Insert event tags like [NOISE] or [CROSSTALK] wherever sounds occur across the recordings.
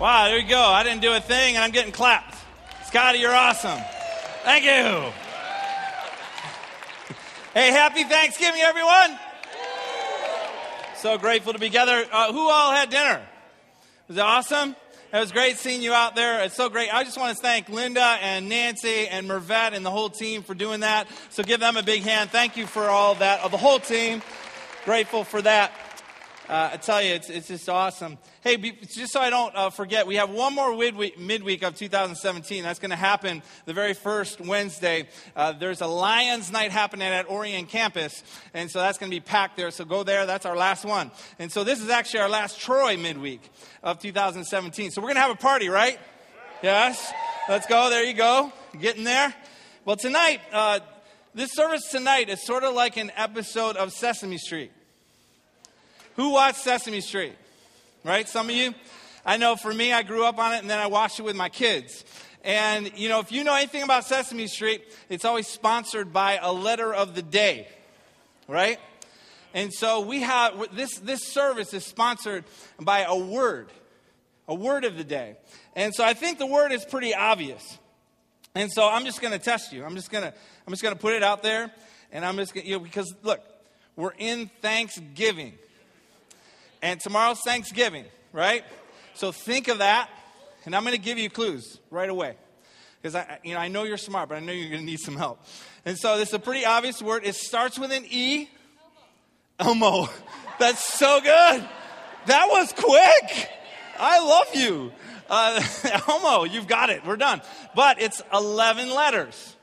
Wow, there you go. I didn't do a thing and I'm getting clapped. Scotty, you're awesome. Thank you. Hey, happy Thanksgiving, everyone. So grateful to be together. Uh, who all had dinner? Was it awesome? It was great seeing you out there. It's so great. I just want to thank Linda and Nancy and Mervet and the whole team for doing that. So give them a big hand. Thank you for all that, of the whole team. Grateful for that. Uh, I tell you, it's, it's just awesome. Hey, be, just so I don't uh, forget, we have one more midweek, midweek of 2017. That's going to happen the very first Wednesday. Uh, there's a Lions Night happening at Orion Campus, and so that's going to be packed there. So go there. That's our last one. And so this is actually our last Troy midweek of 2017. So we're going to have a party, right? Yes. Let's go. There you go. Getting there. Well, tonight, uh, this service tonight is sort of like an episode of Sesame Street. Who watched Sesame Street? Right? Some of you? I know for me, I grew up on it and then I watched it with my kids. And, you know, if you know anything about Sesame Street, it's always sponsored by a letter of the day, right? And so we have this, this service is sponsored by a word, a word of the day. And so I think the word is pretty obvious. And so I'm just going to test you. I'm just going to I'm just going to put it out there and I'm just going to you know because look, we're in Thanksgiving. And tomorrow's Thanksgiving, right? So think of that, and I'm going to give you clues right away. Because I, you know, I know you're smart, but I know you're going to need some help. And so this is a pretty obvious word. It starts with an E. Elmo. Elmo. [LAUGHS] That's so good. That was quick. I love you. Uh, [LAUGHS] Elmo, you've got it. We're done. But it's 11 letters.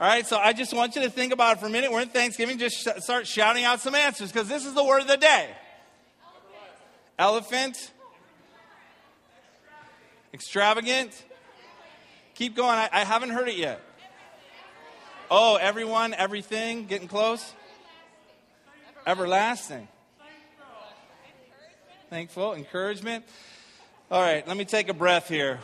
All right, so I just want you to think about it for a minute. We're in Thanksgiving. Just sh- start shouting out some answers because this is the word of the day. Elephant. Extravagant. Keep going. I, I haven't heard it yet. Oh, everyone, everything, getting close. Everlasting. Thankful, encouragement. All right, let me take a breath here.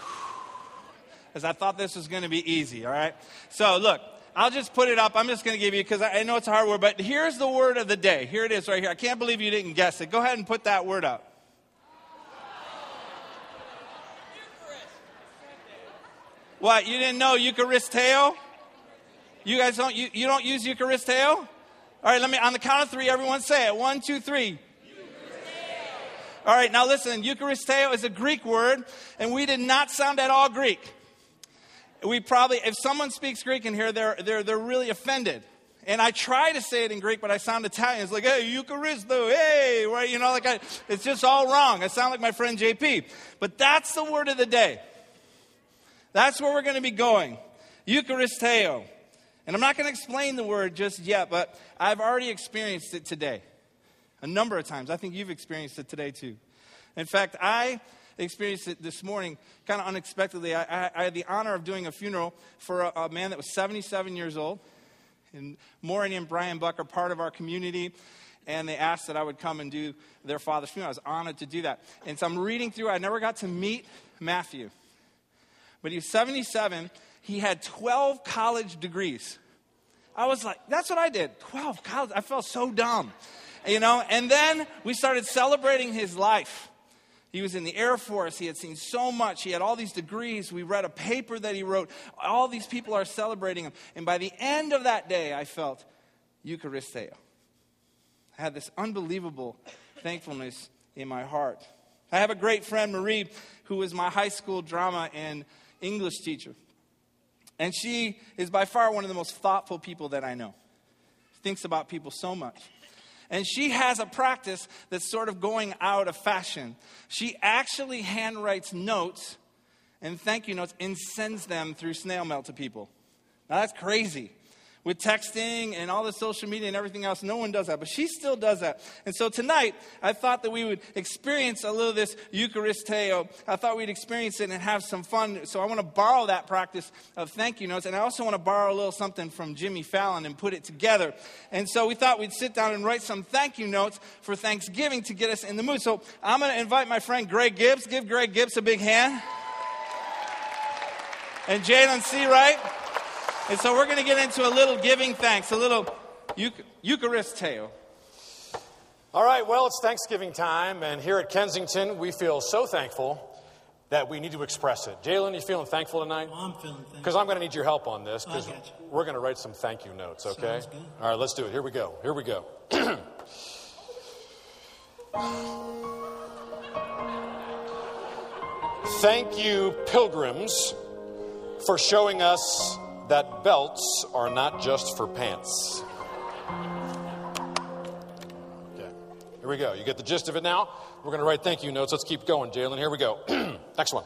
As I thought this was going to be easy, all right? So, look, I'll just put it up. I'm just going to give you, because I know it's a hard word, but here's the word of the day. Here it is right here. I can't believe you didn't guess it. Go ahead and put that word up. What, you didn't know Eucharisteo? You guys don't, you, you don't use Eucharisteo? All right, let me, on the count of three, everyone say it. One, two, three. All right, now listen, Eucharisteo is a Greek word, and we did not sound at all Greek. We probably, if someone speaks Greek in here, they're, they're, they're really offended. And I try to say it in Greek, but I sound Italian. It's like, hey, Eucharisto, hey, right? You know, like I, it's just all wrong. I sound like my friend JP. But that's the word of the day. That's where we're going to be going. Eucharisteo. And I'm not going to explain the word just yet, but I've already experienced it today. A number of times. I think you've experienced it today too. In fact, I experienced it this morning kind of unexpectedly. I, I, I, had the honor of doing a funeral for a, a man that was 77 years old. And Maureen and Brian Buck are part of our community and they asked that I would come and do their father's funeral. I was honored to do that. And so I'm reading through, I never got to meet Matthew. But he was 77. He had 12 college degrees. I was like, that's what I did. 12 college. I felt so dumb. You know, and then we started celebrating his life. He was in the Air Force. He had seen so much. He had all these degrees. We read a paper that he wrote. All these people are celebrating him. And by the end of that day, I felt Eucharisteo. I had this unbelievable thankfulness in my heart. I have a great friend, Marie, who was my high school drama and English teacher. And she is by far one of the most thoughtful people that I know. Thinks about people so much. And she has a practice that's sort of going out of fashion. She actually handwrites notes and thank you notes and sends them through snail mail to people. Now that's crazy with texting and all the social media and everything else. No one does that, but she still does that. And so tonight, I thought that we would experience a little this Eucharisteo. I thought we'd experience it and have some fun. So I want to borrow that practice of thank you notes, and I also want to borrow a little something from Jimmy Fallon and put it together. And so we thought we'd sit down and write some thank you notes for Thanksgiving to get us in the mood. So I'm going to invite my friend Greg Gibbs. Give Greg Gibbs a big hand. And Jalen C. Wright. And so we're going to get into a little giving thanks, a little Eucharisteo. All right, well, it's Thanksgiving time, and here at Kensington, we feel so thankful that we need to express it. Jalen, you feeling thankful tonight? Well, I'm feeling thankful. Because I'm going to need your help on this because I got you. we're going to write some thank you notes, okay? Good. All right, let's do it. Here we go. Here we go. [CLEARS THROAT] Thank you, pilgrims, for showing us that belts are not just for pants. Okay, here we go. You get the gist of it now? We're going to write thank you notes. Let's keep going, Jalen. Here we go. [CLEARS THROAT] Next one.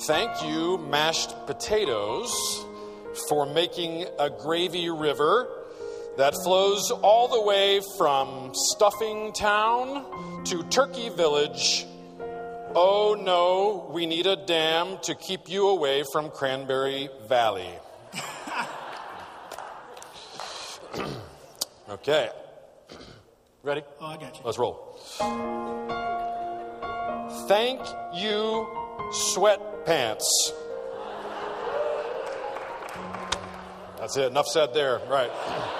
Thank you, mashed potatoes, for making a gravy river that flows all the way from Stuffing Town to Turkey Village. Oh no, we need a dam to keep you away from Cranberry Valley. [CLEARS THROAT] okay. Ready? Oh, I got you. Let's roll. Thank you, sweatpants. That's it. Enough said there. Right. [LAUGHS]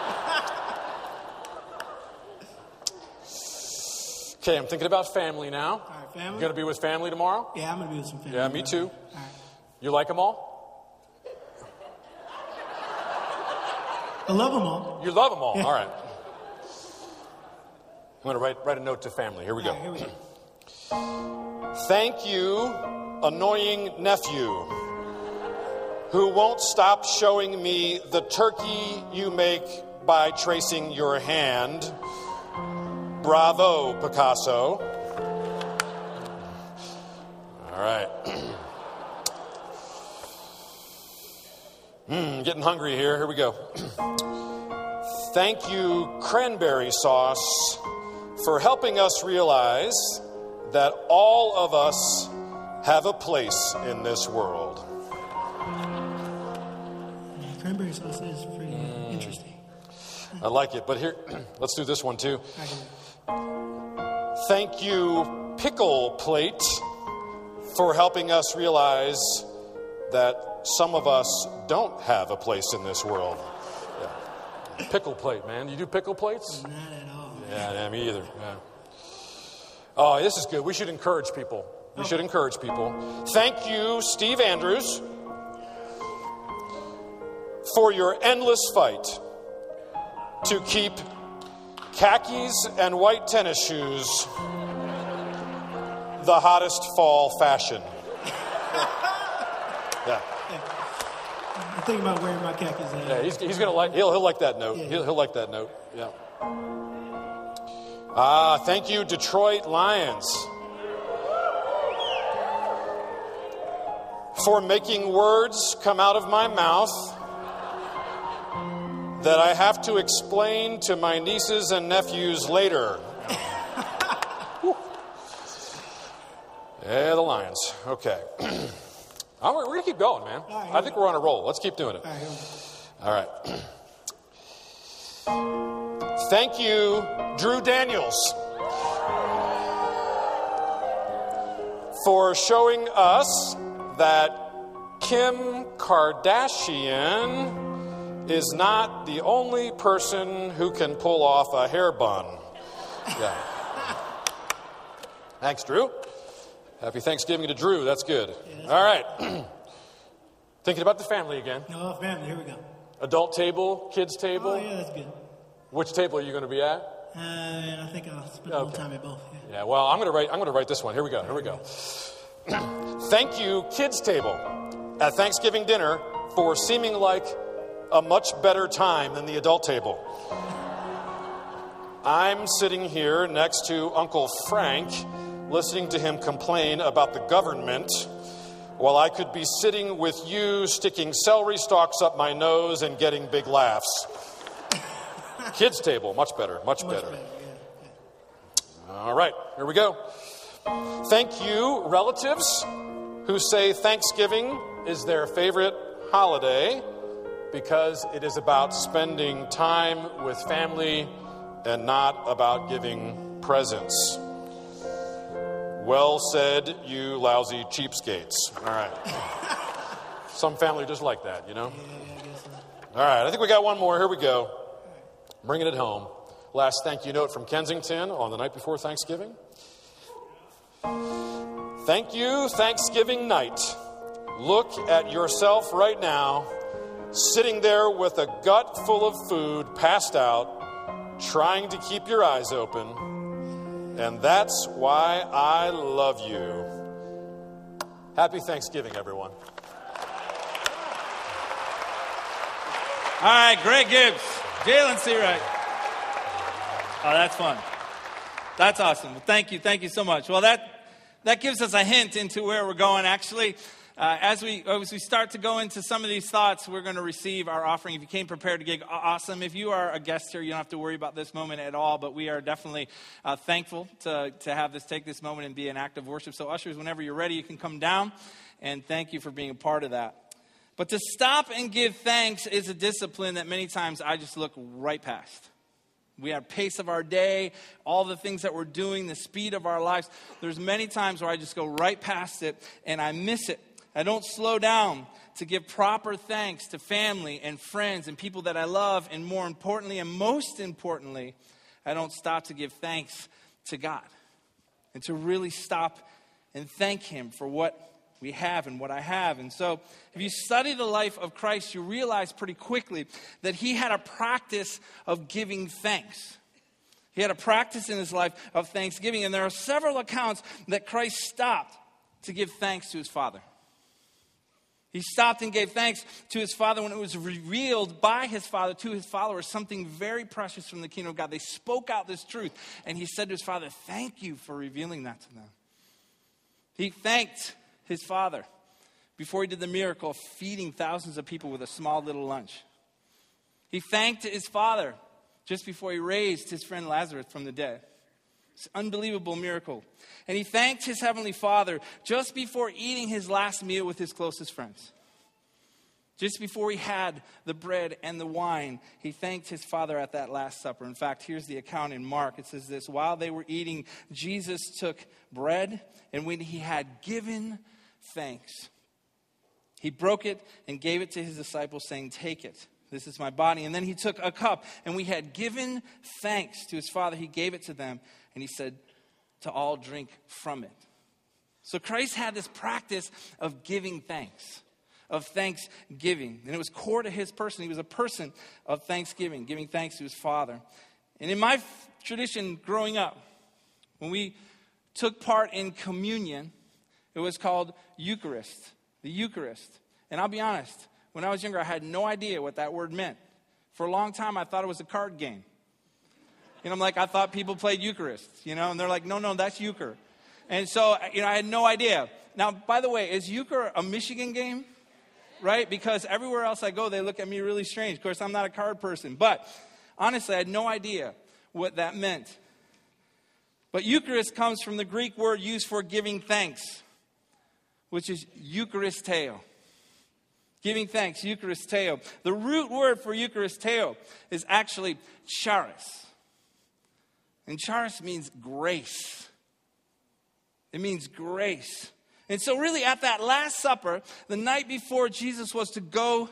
Okay, I'm thinking about family now. Family. You gonna be with family tomorrow? Yeah, I'm gonna be with some family. Yeah, me too. Right. You like them all? I love them all. You love them all. All right. I'm gonna write write a note to family. Here we All go. right, here we go. Thank you, annoying nephew, who won't stop showing me the turkey you make by tracing your hand. Bravo, Picasso. All right. [CLEARS THROAT] Hmm, getting hungry here. Here we go. [CLEARS THROAT] Thank you, cranberry sauce, for helping us realize that all of us have a place in this world. Yeah, cranberry sauce is pretty Mm. interesting. I like it, but here, [CLEARS THROAT] let's do this one too. Thank you, Pickle Plate, for helping us realize that some of us don't have a place in this world. Yeah. Pickle Plate, man. You do pickle plates? Not at all. Yeah, yeah, me either. Yeah. Oh, this is good. We should encourage people. We should encourage people. Thank you, Steve Andrews, for your endless fight to keep khakis and white tennis shoes the hottest fall fashion. [LAUGHS] Yeah. I'm thinking about wearing my khakis. Yeah, he's, he's gonna like he'll he'll like that note. Yeah. He'll he'll like that note. Yeah. Ah, thank you, Detroit Lions, for making words come out of my mouth that I have to explain to my nieces and nephews later. [LAUGHS] yeah, the Lions. Okay. [CLEARS THROAT] I'm- we're gonna keep going, man. Right, I think we're on a roll. Let's keep doing it. all right, here we go. All right. Thank you, Drew Daniels, for showing us that Kim Kardashian is not the only person who can pull off a hair bun. Yeah. [LAUGHS] Thanks, Drew. Happy Thanksgiving to Drew. That's good. All right. [CLEARS THROAT] Thinking about the family again. No, family, here we go. Adult table, kids table. Oh, yeah, that's good. Which table are you going to be at? Uh, I think I'll spend a little time at both. Yeah. Yeah, well, I'm going to write I'm going to write this one. Here we go. Here we go. [CLEARS THROAT] Thank you kids table at Thanksgiving dinner for seeming like a much better time than the adult table. I'm sitting here next to Uncle Frank listening to him complain about the government while I could be sitting with you sticking celery stalks up my nose and getting big laughs. Kids table, much better, much, Much better. better, yeah. All right, here we go. Thank you, relatives who say Thanksgiving is their favorite holiday because it is about spending time with family and not about giving presents. Well said, you lousy cheapskates. All right. Some family just like that, you know? Yeah, I guess so. All right, I think we got one more. Here we go. Bringing it home. Last thank you note from Kensington on the night before Thanksgiving. Thank you, Thanksgiving night. Look at yourself right now, sitting there with a gut full of food, passed out, trying to keep your eyes open. And that's why I love you. Happy Thanksgiving, everyone. All right, Greg Gibbs, Jalen Seawright. Oh, that's fun. That's awesome. Thank you. Thank you so much. Well, that, that gives us a hint into where we're going. Actually, uh, as, we, as we start to go into some of these thoughts, we're going to receive our offering. If you came prepared to give, awesome. If you are a guest here, you don't have to worry about this moment at all, but we are definitely uh, thankful to, to have this take this moment and be an act of worship. So, ushers, whenever you're ready, you can come down, and thank you for being a part of that. But to stop and give thanks is a discipline that many times I just look right past. We have pace of our day, all the things that we're doing, the speed of our lives. There's many times where I just go right past it and I miss it. I don't slow down to give proper thanks to family and friends and people that I love. And more importantly, and most importantly, I don't stop to give thanks to God and to really stop and thank Him for what we have and what I have. And so, if you study the life of Christ, you realize pretty quickly that he had a practice of giving thanks. He had a practice in his life of thanksgiving. And there are several accounts that Christ stopped to give thanks to his Father. He stopped and gave thanks to his Father when it was revealed by his Father to his followers something very precious from the kingdom of God. They spoke out this truth, and he said to his Father, Thank you for revealing that to them. He thanked his father before he did the miracle of feeding thousands of people with a small little lunch. He thanked his father just before he raised his friend Lazarus from the dead. Unbelievable miracle. And he thanked his heavenly father just before eating his last meal with his closest friends. Just before he had the bread and the wine, he thanked his father at that Last Supper. In fact, here's the account in Mark. It says this While they were eating, Jesus took bread, and when he had given thanks. He broke it and gave it to his disciples, saying, Take it. This is my body. And then he took a cup, and we had given thanks to his father. He gave it to them, and he said, To all drink from it. So Christ had this practice of giving thanks, of thanksgiving. And it was core to his person. He was a person of thanksgiving, giving thanks to his father. And in my f- tradition growing up, when we took part in communion, it was called Eucharist, the Eucharist. And I'll be honest, when I was younger, I had no idea what that word meant. For a long time, I thought it was a card game. And I'm like, I thought people played Eucharist, you know, and they're like, no, no, that's Euchre. And so, you know, I had no idea. Now, by the way, is Euchre a Michigan game? Right? Because everywhere else I go, they look at me really strange. Of course, I'm not a card person. But honestly, I had no idea what that meant. But Eucharist comes from the Greek word used for giving thanks which is Eucharisteo. Giving thanks, Eucharisteo. The root word for Eucharisteo is actually charis. And charis means grace. It means grace. And so, really, at that Last Supper, the night before Jesus was to go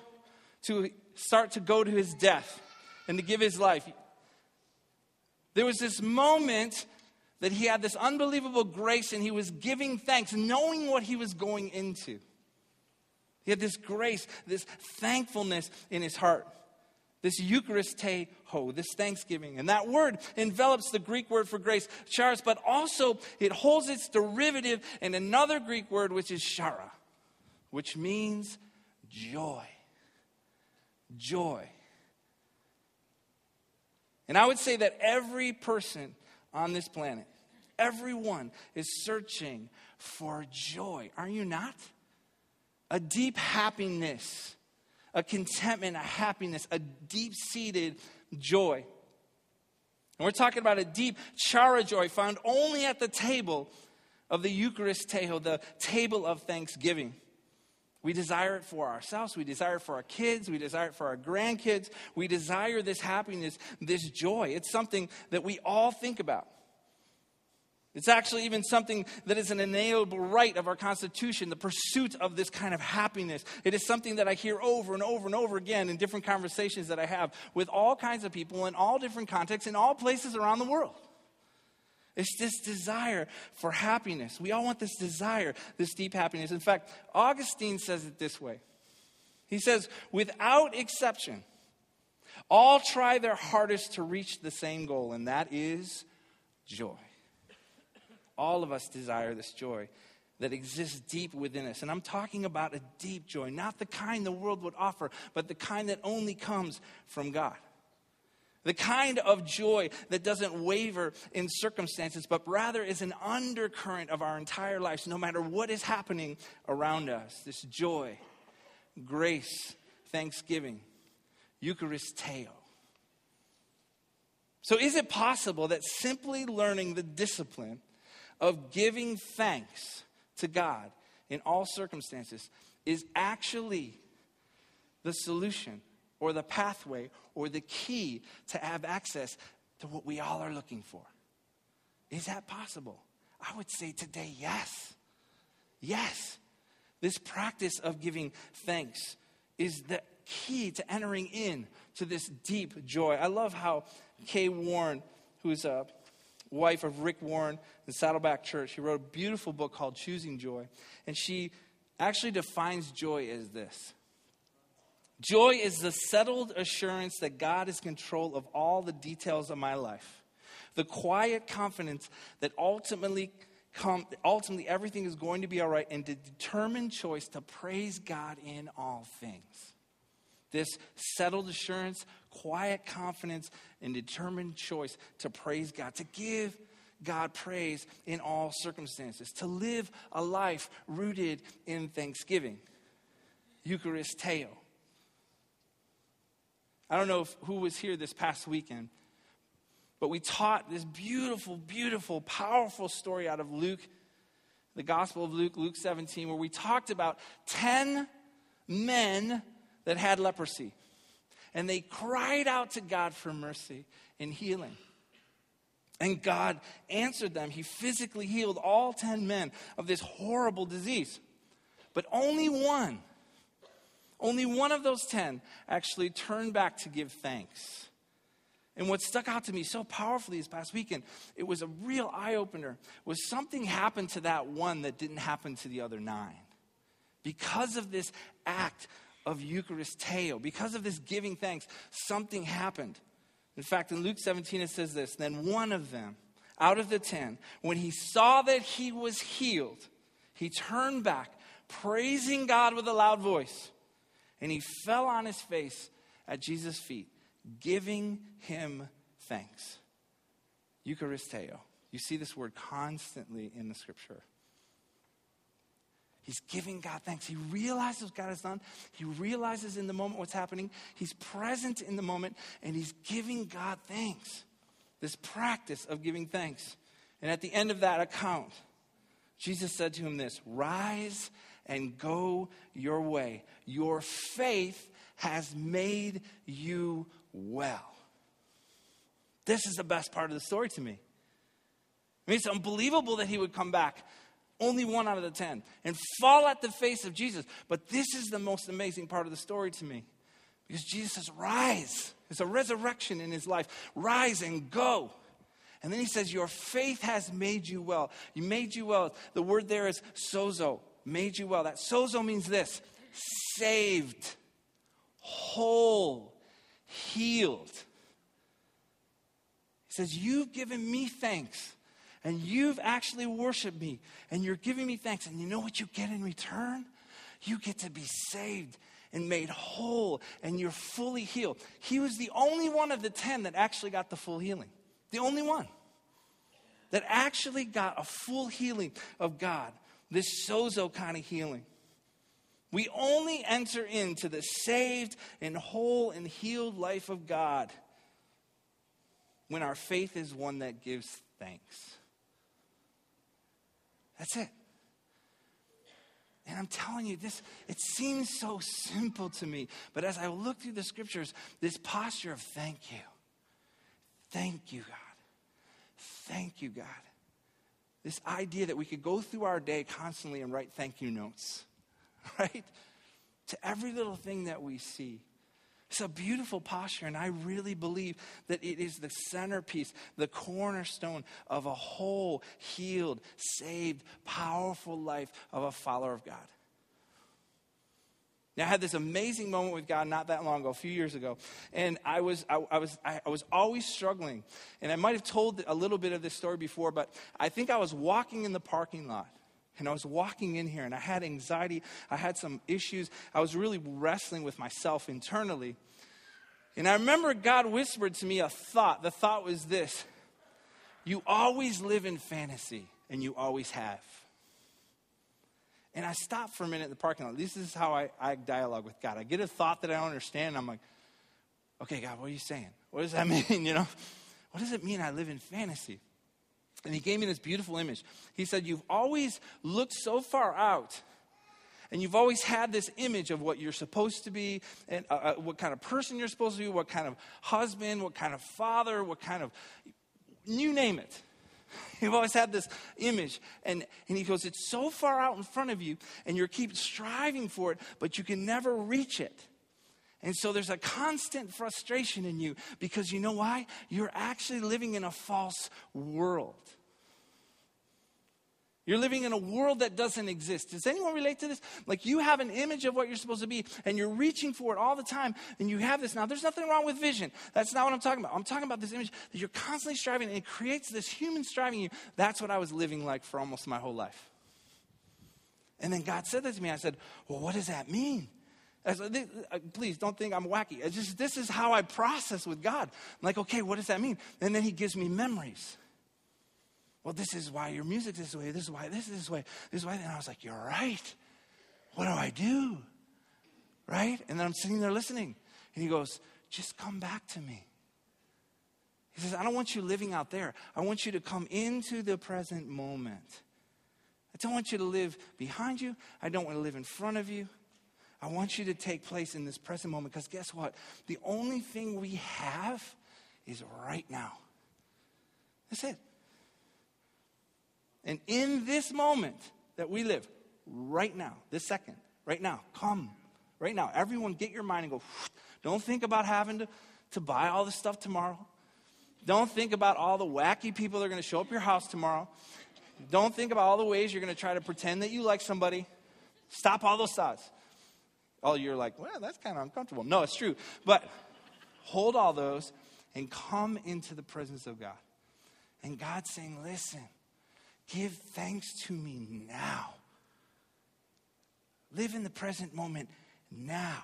to start to go to his death and to give his life, there was this moment that he had this unbelievable grace and he was giving thanks, knowing what he was going into. He had this grace, this thankfulness in his heart, this Eucharisteo, this thanksgiving. And that word envelops the Greek word for grace, charis, but also it holds its derivative in another Greek word, which is chara, which means joy. Joy. And I would say that every person on this planet. Everyone is searching for joy. Are you not? A deep happiness, a contentment, a happiness, a deep seated joy. And we're talking about a deep chara joy found only at the table of the Eucharisteo, the table of thanksgiving. We desire it for ourselves. We desire it for our kids. We desire it for our grandkids. We desire this happiness, this joy. It's something that we all think about. It's actually even something that is an inalienable right of our Constitution, the pursuit of this kind of happiness. It is something that I hear over and over and over again in different conversations that I have with all kinds of people in all different contexts, in all places around the world. It's this desire for happiness. We all want this desire, this deep happiness. In fact, Augustine says it this way He says, without exception, all try their hardest to reach the same goal, and that is joy. All of us desire this joy that exists deep within us. And I'm talking about a deep joy, not the kind the world would offer, but the kind that only comes from God. The kind of joy that doesn't waver in circumstances, but rather is an undercurrent of our entire lives, no matter what is happening around us. This joy, grace, thanksgiving, Eucharisteo. So, is it possible that simply learning the discipline of giving thanks to God in all circumstances is actually the solution or the pathway or the key to have access to what we all are looking for. Is that possible? I would say today, yes. Yes. This practice of giving thanks is the key to entering in to this deep joy. I love how Kay Warren, who's a wife of Rick Warren in Saddleback Church. She wrote a beautiful book called Choosing Joy. And she actually defines joy as this Joy is the settled assurance that God is control of all the details of my life. The quiet confidence that ultimately come, ultimately everything is going to be all right and the determined choice to praise God in all things. This settled assurance, quiet confidence, and determined choice to praise God, to give God praise in all circumstances, to live a life rooted in thanksgiving. Eucharisteo. I don't know if, who was here this past weekend, but we taught this beautiful, beautiful, powerful story out of Luke, the Gospel of Luke, Luke 17, where we talked about 10 men that had leprosy. And they cried out to God for mercy and healing. And God answered them. He physically healed all 10 men of this horrible disease. But only one, only one of those 10 actually turned back to give thanks. And what stuck out to me so powerfully this past weekend, it was a real eye opener, was something happened to that one that didn't happen to the other nine. Because of this act of Eucharisteo. Because of this giving thanks, something happened. In fact, in Luke 17, it says this Then one of them, out of the ten, when he saw that he was healed, he turned back, praising God with a loud voice, and he fell on his face at Jesus' feet, giving him thanks. Eucharisteo. You see this word constantly in the scripture. He's giving God thanks. He realizes God has done. He realizes in the moment what's happening. He's present in the moment and he's giving God thanks. This practice of giving thanks. And at the end of that account, Jesus said to him this Rise and go your way. Your faith has made you well. This is the best part of the story to me. I mean, it's unbelievable that he would come back only one out of the ten, and fall at the face of Jesus. But this is the most amazing part of the story to me because Jesus says, Rise. It's a resurrection in his life. Rise and go. And then he says, Your faith has made you well. You made you well. The word there is sozo, made you well. That sozo means this saved, whole, healed. He says, You've given me thanks and you've actually worshiped me and you're giving me thanks. And you know what you get in return? You get to be saved and made whole and you're fully healed. He was the only one of the 10 that actually got the full healing. The only one that actually got a full healing of God. This sozo kind of healing. We only enter into the saved and whole and healed life of God when our faith is one that gives thanks. That's it. And I'm telling you, this, it seems so simple to me. But as I look through the scriptures, this posture of thank you. Thank you, God. Thank you, God. This idea that we could go through our day constantly and write thank you notes, [LAUGHS] right? To every little thing that we see. It's a beautiful posture, and I really believe that it is the centerpiece, the cornerstone of a whole, healed, saved, powerful life of a follower of God. Now, I had this amazing moment with God not that long ago, a few years ago, and I was, I, I was, I, I was always struggling. And I might have told a little bit of this story before, but I think I was walking in the parking lot and I was walking in here and I had anxiety. I had some issues. I was really wrestling with myself internally. And I remember God whispered to me a thought. The thought was this You always live in fantasy, and you always have. And I stopped for a minute in the parking lot. This is how I, I dialogue with God. I get a thought that I don't understand. I'm like, okay, God, what are you saying? What does that [LAUGHS] mean? You know, what does it mean I live in fantasy? And he gave me this beautiful image. He said, You've always looked so far out, and you've always had this image of what you're supposed to be, and uh, uh, what kind of person you're supposed to be, what kind of husband, what kind of father, what kind of, you name it. [LAUGHS] You've always had this image. And, and he goes, It's so far out in front of you, and you keep striving for it, but you can never reach it. And so there's a constant frustration in you because you know why? You're actually living in a false world. You're living in a world that doesn't exist. Does anyone relate to this? Like you have an image of what you're supposed to be, and you're reaching for it all the time, and you have this. Now, there's nothing wrong with vision. That's not what I'm talking about. I'm talking about this image that you're constantly striving, and it creates this human striving you. That's what I was living like for almost my whole life. And then God said that to me. I said, Well, what does that mean? I said, uh, please don't think I'm wacky. It's just this is how I process with God. I'm like, okay, what does that mean? And then He gives me memories. Well, this is why your music this way. This is why this is this way. This is why. And I was like, you're right. What do I do? Right? And then I'm sitting there listening. And he goes, just come back to me. He says, I don't want you living out there. I want you to come into the present moment. I don't want you to live behind you. I don't want to live in front of you. I want you to take place in this present moment because guess what? The only thing we have is right now. That's it. And in this moment that we live, right now, this second, right now, come, right now. Everyone get your mind and go, don't think about having to, to buy all this stuff tomorrow. Don't think about all the wacky people that are going to show up your house tomorrow. Don't think about all the ways you're going to try to pretend that you like somebody. Stop all those thoughts. Oh, you're like, well, that's kind of uncomfortable. No, it's true. But hold all those and come into the presence of God. And God's saying, listen, give thanks to me now. Live in the present moment now.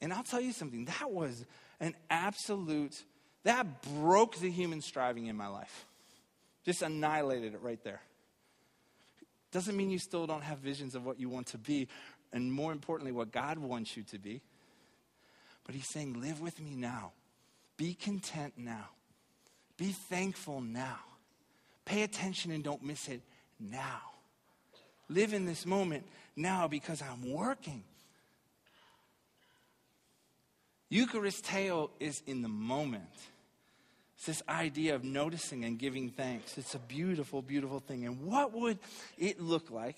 And I'll tell you something, that was an absolute, that broke the human striving in my life. Just annihilated it right there. Doesn't mean you still don't have visions of what you want to be and more importantly, what God wants you to be. But He's saying, live with me now. Be content now. Be thankful now. Pay attention and don't miss it now. Live in this moment now because I'm working. Eucharisteo is in the moment. It's this idea of noticing and giving thanks. It's a beautiful, beautiful thing. And what would it look like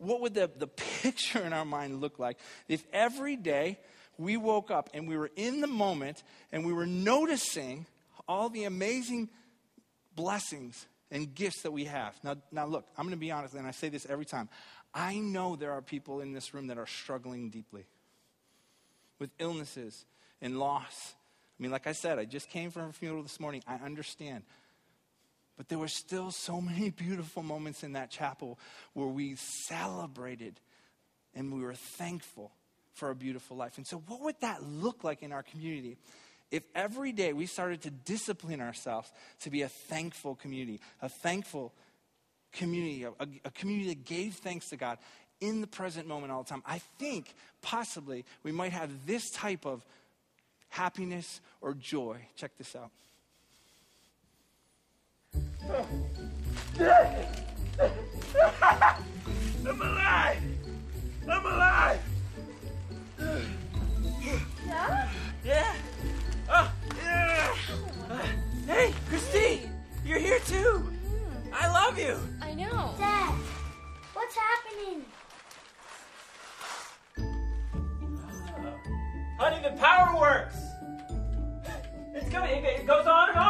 what would the, the [LAUGHS] picture in our mind look like if every day we woke up and we were in the moment and we were noticing all the amazing blessings and gifts that we have? Now, now look, I'm going to be honest, and I say this every time. I know there are people in this room that are struggling deeply with illnesses and loss. I mean, like I said, I just came from a funeral this morning. I understand. But there were still so many [LAUGHS] beautiful moments in that chapel where we celebrated and we were thankful for a beautiful life. And so, what would that look like in our community? If every day we started to discipline ourselves to be a thankful community, a thankful community, a, a, community that gave thanks to God in the present moment all the time, I think possibly we might have this type of happiness or joy. Check this out. I'm alive! I'm alive! Yeah? Yeah! Oh, yeah. Hey, Christine! You're here too! Mm. I love you! I know! Dad, what's happening? Uh, honey, the power works! It's coming, it goes on and on!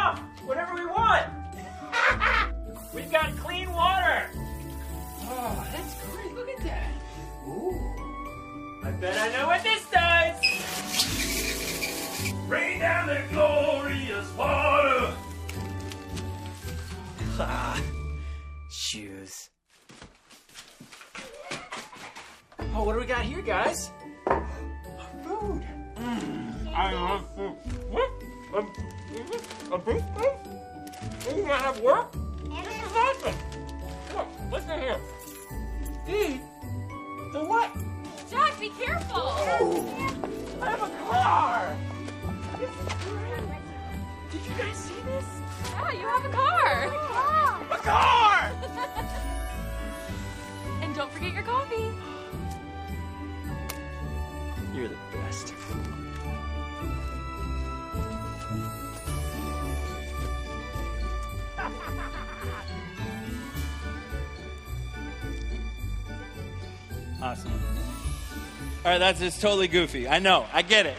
All right, that's just totally goofy. I know. I get it.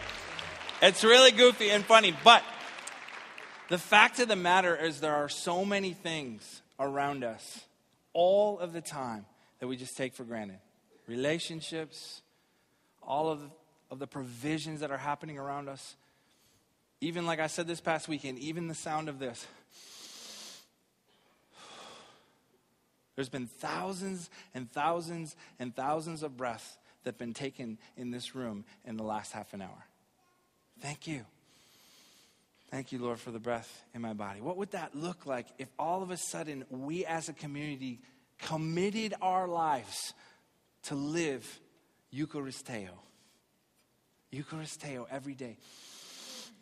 It's really goofy and funny, but the fact of the matter is there are so many things around us all of the time that we just take for granted. Relationships, all of, of the provisions that are happening around us. Even like I said this past weekend, even the sound of this. There's been thousands and thousands and thousands of breaths that have been taken in this room in the last half an hour. Thank you. Thank you, Lord, for the breath in my body. What would that look like if all of a sudden we as a community committed our lives to live Eucharisteo? Eucharisteo every day.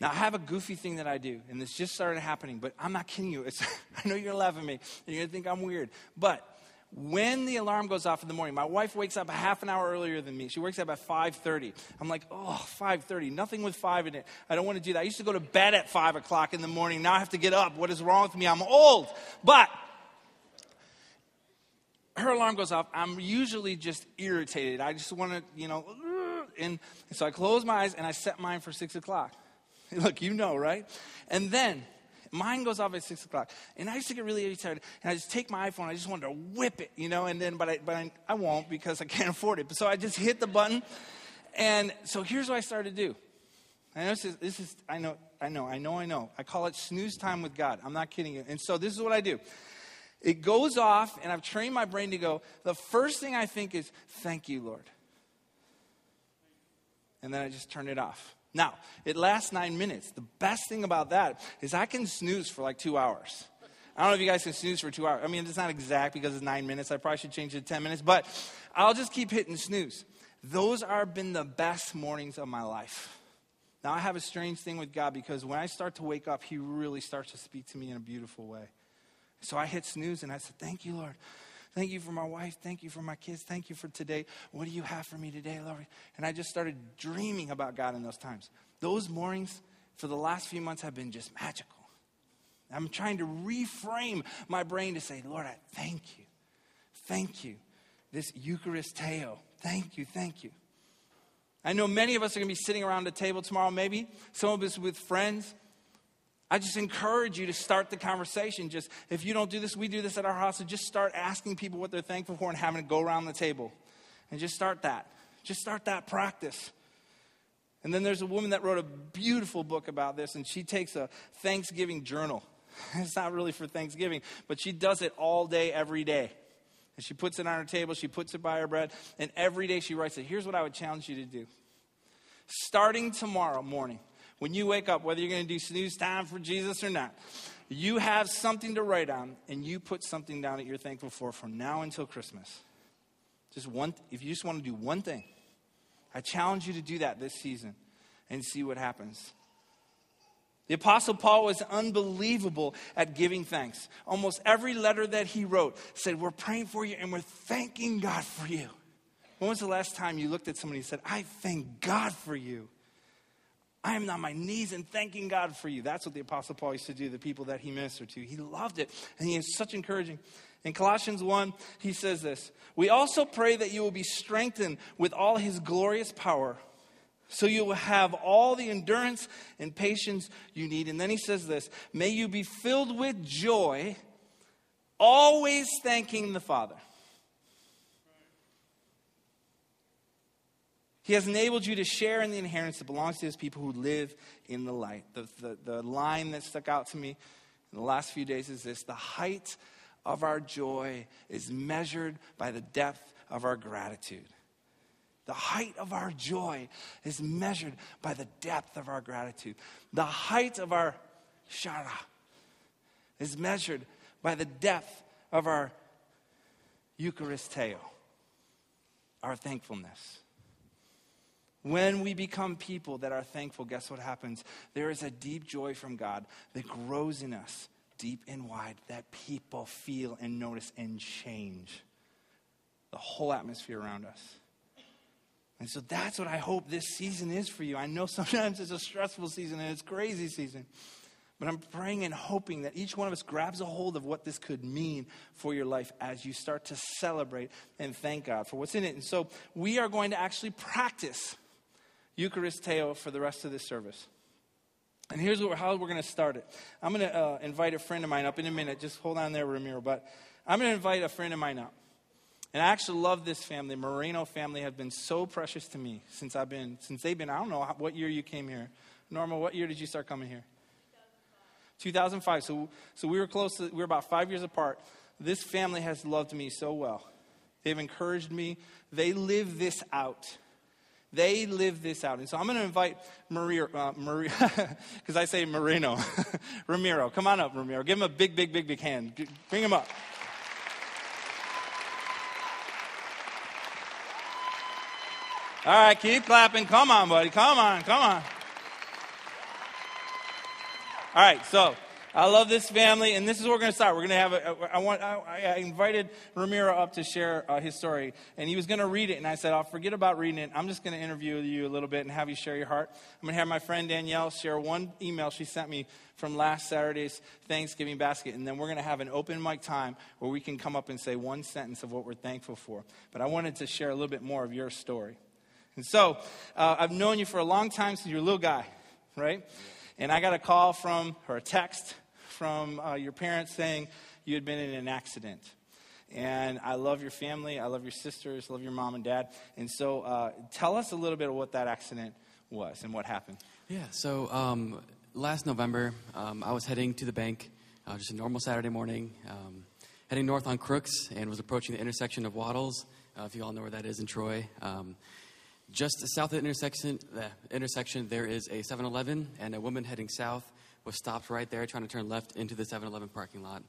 Now, I have a goofy thing that I do, and this just started happening, but I'm not kidding you. It's, [LAUGHS] I know you're laughing at me, and you're going to think I'm weird. But when the alarm goes off in the morning, my wife wakes up a half an hour earlier than me. She wakes up at 5.30. I'm like, oh, 5.30, nothing with 5 in it. I don't want to do that. I used to go to bed at 5 o'clock in the morning. Now I have to get up. What is wrong with me? I'm old. But her alarm goes off. I'm usually just irritated. I just want to, you know, uh, and so I close my eyes and I set mine for 6 o'clock. [LAUGHS] Look, you know, right? And then mine goes off at six o'clock, and I used to get really irritated, and I just take my iPhone, I just wanted to whip it, you know, and then but I but I, I won't because I can't [LAUGHS] afford it. So I just hit the button, and so here's what I started to do. I know this is, this is I know I know I know I know. I call it snooze time with God. I'm not kidding you. And so this is what I do. It goes off, and I've trained my brain to go. The first thing I think is, "Thank you, Lord," and then I just turn it off. Now, it lasts nine minutes. The best thing about that is I can snooze for like two hours. I don't know if you guys can snooze for two hours. I mean, it's not exact because it's nine minutes. I probably should change it to 10 minutes, but I'll just keep hitting snooze. Those have been the best mornings of my life. Now, I have a strange thing with God because when I start to wake up, He really starts to speak to me in a beautiful way. So I hit snooze and I said, Thank you, Lord. Thank you for my wife. Thank you for my kids. Thank you for today. What do you have for me today, Lord? And I just started dreaming about God in those times. Those mornings for the last few months have been just magical. I'm trying to reframe my brain to say, Lord, I thank you. Thank you. This Eucharisteo. Thank you. Thank you. I know many of us are going to be sitting around a table tomorrow, maybe. Some of us with friends. I just encourage you to start the conversation. Just if you don't do this, we do this at our house. So just start asking people what they're thankful for and having to go around the table. And just start that. Just start that practice. And then there's a woman that wrote a beautiful book about this, and she takes a Thanksgiving journal. [LAUGHS] It's not really for Thanksgiving, but she does it all day, every day. And she puts it on her table, she puts it by her bread, and every day she writes it. Here's what I would challenge you to do. Starting tomorrow morning, when you wake up, whether you're going to do snooze time for Jesus or not, you have something to write on, and you put something down that you're thankful for from now until Christmas. Just one, if you just want to do one thing, I challenge you to do that this season and see what happens. The Apostle Paul was unbelievable at giving thanks. Almost every letter that he wrote said, We're praying for you and we're thanking God for you. When was the last time you looked at somebody and said, I thank God for you? I am on my knees and thanking God for you. That's what the Apostle Paul used to do, the people that he ministered to. He loved it, and he is such encouraging. In Colossians 1, he says this We also pray that you will be strengthened with all his glorious power, so you will have all the endurance and patience you need. And then he says this May you be filled with joy, always thanking the Father. He has enabled you to share in the inheritance that belongs to his people who live in the light. The, the, the line that stuck out to me in the last few days is this the height of our joy is measured by the depth of our gratitude. The height of our joy is measured by the depth of our gratitude. The height of our chara is measured by the depth of our Eucharisteo, our thankfulness. When we become people that are thankful, guess what happens? There is a deep joy from God that grows in us, deep and wide, that people feel and notice and change the whole atmosphere around us. And so that's what I hope this season is for you. I know [LAUGHS] sometimes it's a stressful season and it's crazy season. But I'm praying and hoping that each one of us grabs a hold of what this could mean for your life as you start to celebrate and thank God for what's in it. And so we are going to actually practice Eucharisteo for the rest of this service. And here's what, how we're going to start it. I'm going to uh, invite a friend of mine up in a minute. Just hold on there, Ramiro. But I'm going to invite a friend of mine up. And I actually love this family. Moreno family have been so precious to me since I've been, since they've been, I don't know what year you came here. Norma, what year did you start coming here? 2005. So, so we were close, to, we were about five years apart. This family has loved me so well. They've encouraged me. They live this out. They live this out. And so I'm going to invite Maria, uh, Maria, [LAUGHS] because I say Marino, [LAUGHS] Ramiro. Come on up, Ramiro. Give him a big, big, big, big hand. Bring him up. All right, keep clapping. Come on, buddy. Come on, come on. All right, so I love this family, and this is where we're going to start. We're going to have a. I want. I, I invited Ramiro up to share uh, his story, and he was going to read it, and I said, "I'll forget about reading it. I'm just going to interview you a little bit and have you share your heart." I'm going to have my friend Danielle share one email she sent me from last Saturday's Thanksgiving basket, and then we're going to have an open mic time where we can come up and say one sentence of what we're thankful for. But I wanted to share a little bit more of your story, and so uh, I've known you for a long time since you're a little guy, right? And I got a call from, or a text from uh, your parents saying you had been in an accident. And I love your family. I love your sisters. Love your mom and dad. And so uh, tell us a little bit of what that accident was and what happened. Yeah, so um, last November, um, I was heading to the bank, uh, just a normal Saturday morning, um, heading north on Crooks, and was approaching the intersection of Wattles, uh, if you all know where that is in Troy. Um, just south of the intersection, the intersection, there is a 7 Eleven, and a woman heading south was stopped right there trying to turn left into the 7 Eleven parking lot.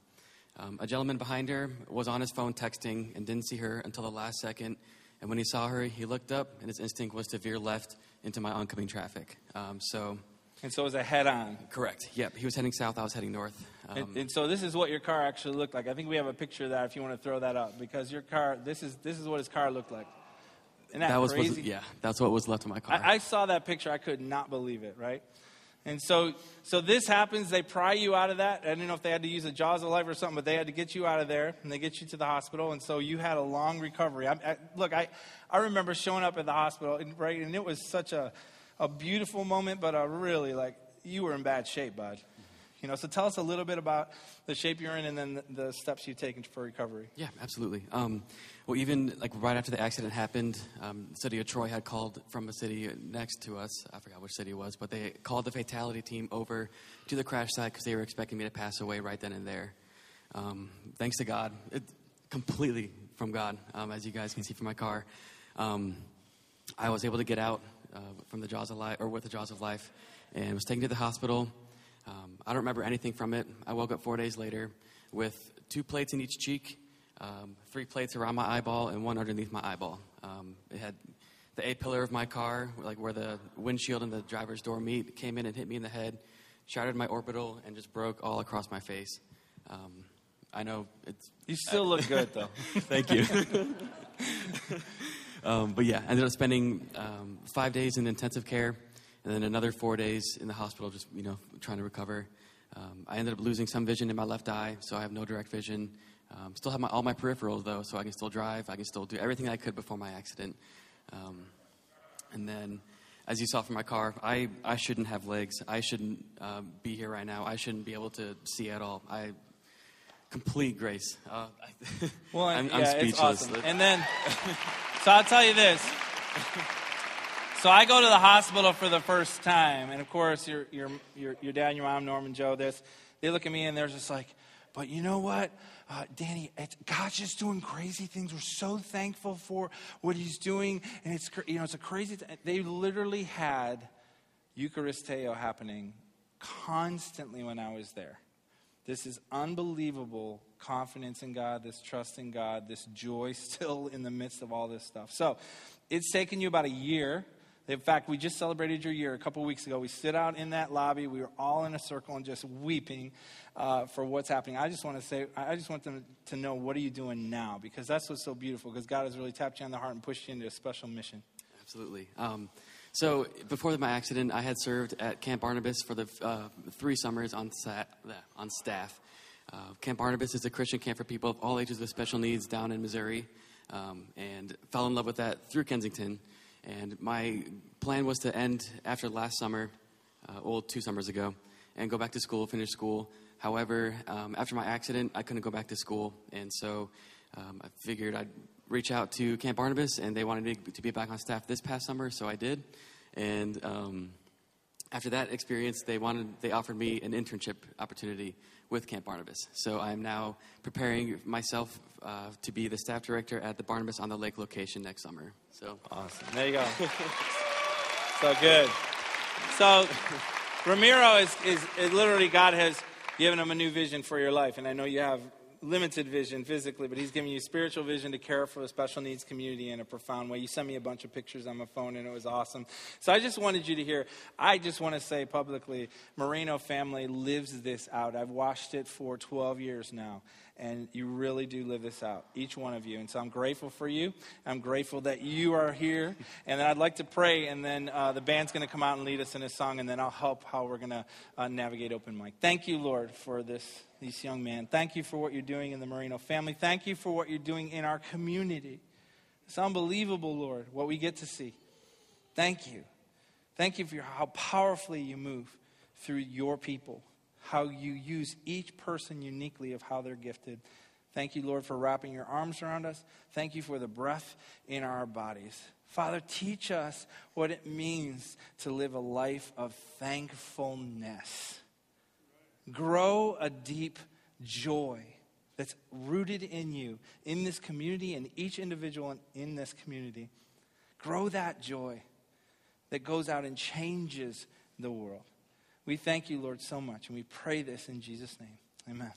Um, a gentleman behind her was on his phone texting and didn't see her until the last second. And when he saw her, he looked up, and his instinct was to veer left into my oncoming traffic. Um, so. And so it was a head on. Correct. Yep. He was heading south, I was heading north. Um, and, and, so this is what your car actually looked like. I think we have a picture of that if you want to throw that up because your car, this is, this is what his car looked like. That, that was, crazy? Was, yeah, that's what was left of my car. I, I, saw that picture. I could not believe it, right? And so, so this happens. They pry you out of that. I don't know if they had to use a jaws of life or something, but they had to get you out of there, and they get you to the hospital. And so you had a long recovery. I, I, look, I, I remember showing up at the hospital, and, right, and it was such a, a beautiful moment, but a really like you were in bad shape, bud. You know, so tell us a little bit about the shape you're in, and then the, steps you've taken for recovery. Yeah, absolutely. Um, well, even like right after the accident happened, um, the city of Troy had called from a city next to us. I forgot which city it was, but they called the fatality team over to the crash site because they were expecting me to pass away right then and there. Um, thanks to God, it, completely from God, um, as you guys can see from my car. Um, I was able to get out uh, from the jaws of life, or with the jaws of life, and was taken to the hospital. Um, I don't remember anything from it. I woke up four days later with two plates in each cheek um, three plates around my eyeball and one underneath my eyeball. Um, it had the A pillar of my car, like where the windshield and the driver's door meet, came in and hit me in the head, shattered my orbital, and just broke all across my face. Um, I know it's. You still look good, though. [LAUGHS] Thank you. [LAUGHS] Um, but yeah, I ended up spending um, five days in intensive care, and then another four days in the hospital, just you know, trying to recover. Um, I ended up losing some vision in my left eye, so I have no direct vision. Um, still have my, all my peripherals though, so I can still drive. I can still do everything I could before my accident. Um, and then, as you saw from my car, I, I shouldn't have legs. I shouldn't um, be here right now. I shouldn't be able to see at all. I complete grace. Uh, [LAUGHS] well, I'm, yeah, I'm speechless. Awesome. And then, [LAUGHS] so I'll tell you this. [LAUGHS] So I go to the hospital for the first time, and of course, your your your, your dad and your mom, Norman Joe, this they look at me and they're just like, but you know what, uh, Danny? God's just doing crazy things. We're so thankful for what He's doing, and it's you know it's a crazy. Th- they literally had Eucharisteo happening constantly when I was there. This is unbelievable confidence in God, this trust in God, this joy [LAUGHS] still in the midst of all this stuff. So, it's taken you about a year. In fact, we just celebrated your year a couple weeks ago. We stood out in that lobby. We were all in a circle and just weeping uh, for what's happening. I just want to say, I just want them to know what are you doing now because that's what's so beautiful because God has really tapped you on the heart and pushed you into a special mission. Absolutely. Um, so before my accident, I had served at Camp Barnabas for the uh, three summers on, sa- on staff. Uh, camp Barnabas is a Christian camp for people of all ages with special needs down in Missouri, um, and fell in love with that through Kensington. And my plan was to end after last summer, uh, well, two summers ago, and go back to school, finish school. However, um, after my accident, I couldn't go back to school, and so um, I figured I'd reach out to Camp Barnabas, and they wanted me to be back on staff this past summer, so I did. And um, after that experience, they wanted they offered me an internship opportunity with Camp Barnabas. So I'm now preparing myself uh, to be the staff director at the Barnabas on the Lake location next summer. So Awesome. There you go. [LAUGHS] so good. So Ramiro is, is, is literally God has given him a new vision for your life. And I know you have limited vision physically, but he's giving you spiritual vision to care for the special needs community in a profound way. You sent me a bunch of pictures on my phone, and it was awesome. So I just wanted you to hear. I just want to say publicly, Moreno family lives this out. I've watched it for 12 years now, and you really do live this out, each one of you. And so I'm grateful for you. I'm grateful that you are here, and then I'd like to pray, and then uh, the band's going to come out and lead us in a song, and then I'll help how we're going to uh, navigate open mic. Thank you, Lord, for this these young men. Thank you for what you're doing in the Marino family. Thank you for what you're doing in our community. It's unbelievable, Lord, what we get to see. Thank you. Thank you for how powerfully you move through your people, how you use each person uniquely of how they're gifted. Thank you, Lord, for wrapping your arms around us. Thank you for the breath in our bodies. Father, teach us what it means to live a life of thankfulness grow a deep joy that's rooted in you, in this community, and each individual in this community. Grow that joy that goes out and changes the world. We thank you, Lord, so much, and we pray this in Jesus' name. Amen.